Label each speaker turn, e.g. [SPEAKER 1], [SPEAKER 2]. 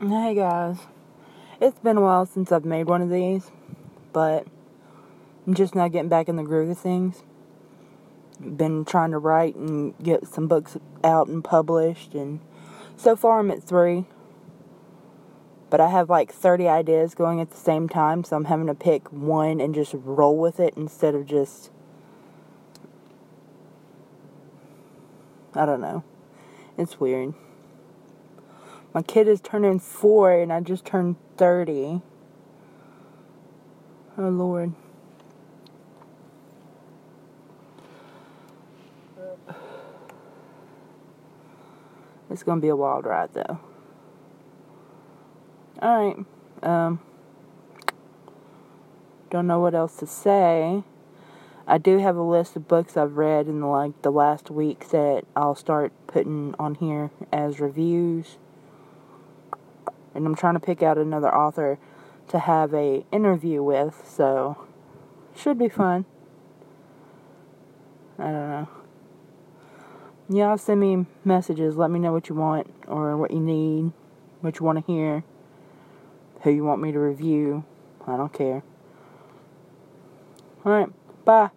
[SPEAKER 1] Hey guys, it's been a while since I've made one of these, but I'm just now getting back in the groove of things. Been trying to write and get some books out and published, and so far I'm at three. But I have like 30 ideas going at the same time, so I'm having to pick one and just roll with it instead of just. I don't know. It's weird. My kid is turning four and I just turned 30. Oh, Lord. It's going to be a wild ride, though. Alright. Um, don't know what else to say. I do have a list of books I've read in the, like the last week that I'll start putting on here as reviews and I'm trying to pick out another author to have a interview with, so should be fun. I don't know. Y'all send me messages. Let me know what you want or what you need, what you want to hear, who you want me to review. I don't care. Alright, bye.